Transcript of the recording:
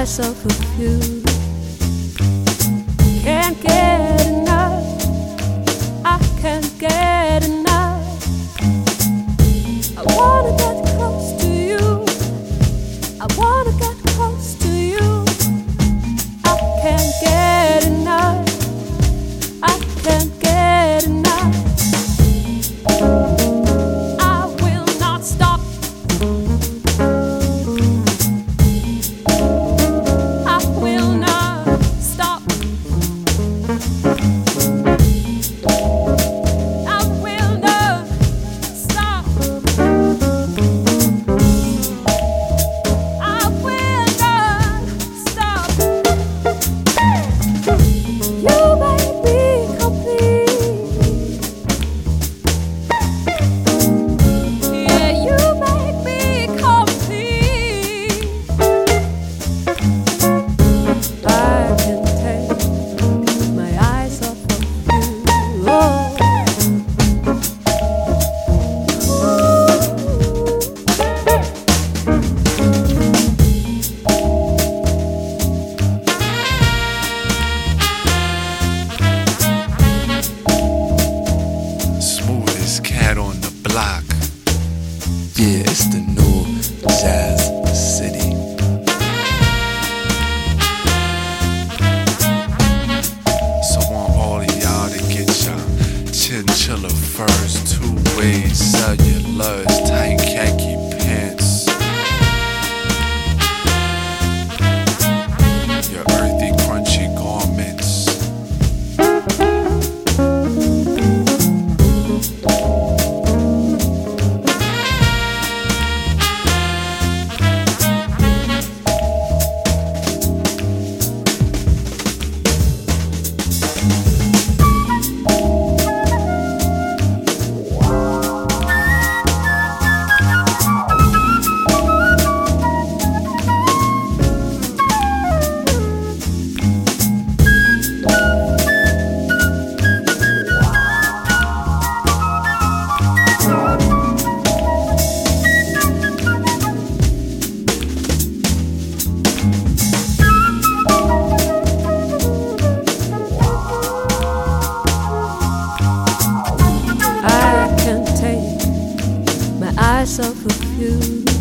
myself with you. Can't get enough. I can't get block. Yeah, it's the new Jazz City. So I want all of y'all to get your chinchilla first. two-way cellulars tight. myself a few.